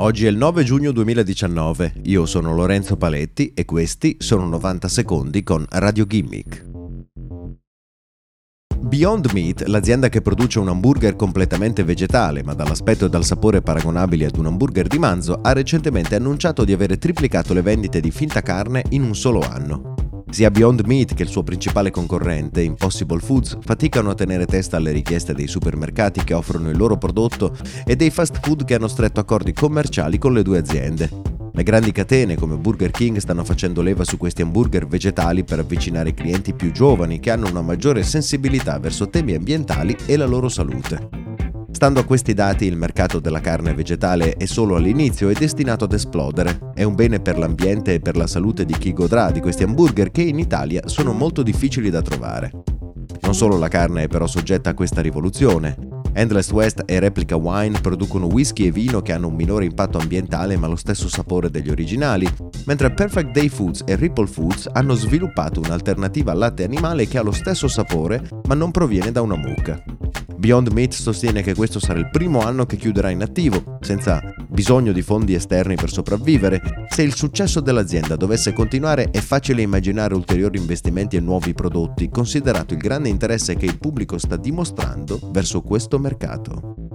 Oggi è il 9 giugno 2019, io sono Lorenzo Paletti e questi sono 90 secondi con Radio Gimmick. Beyond Meat, l'azienda che produce un hamburger completamente vegetale, ma dall'aspetto e dal sapore paragonabili ad un hamburger di manzo, ha recentemente annunciato di avere triplicato le vendite di finta carne in un solo anno. Sia Beyond Meat che il suo principale concorrente, Impossible Foods, faticano a tenere testa alle richieste dei supermercati che offrono il loro prodotto e dei fast food che hanno stretto accordi commerciali con le due aziende. Le grandi catene come Burger King stanno facendo leva su questi hamburger vegetali per avvicinare clienti più giovani che hanno una maggiore sensibilità verso temi ambientali e la loro salute. Stando a questi dati, il mercato della carne vegetale è solo all'inizio e destinato ad esplodere. È un bene per l'ambiente e per la salute di chi godrà di questi hamburger che in Italia sono molto difficili da trovare. Non solo la carne è però soggetta a questa rivoluzione. Endless West e Replica Wine producono whisky e vino che hanno un minore impatto ambientale ma lo stesso sapore degli originali, mentre Perfect Day Foods e Ripple Foods hanno sviluppato un'alternativa al latte animale che ha lo stesso sapore ma non proviene da una mucca. Beyond Meat sostiene che questo sarà il primo anno che chiuderà in attivo, senza bisogno di fondi esterni per sopravvivere. Se il successo dell'azienda dovesse continuare è facile immaginare ulteriori investimenti e nuovi prodotti, considerato il grande interesse che il pubblico sta dimostrando verso questo mercato.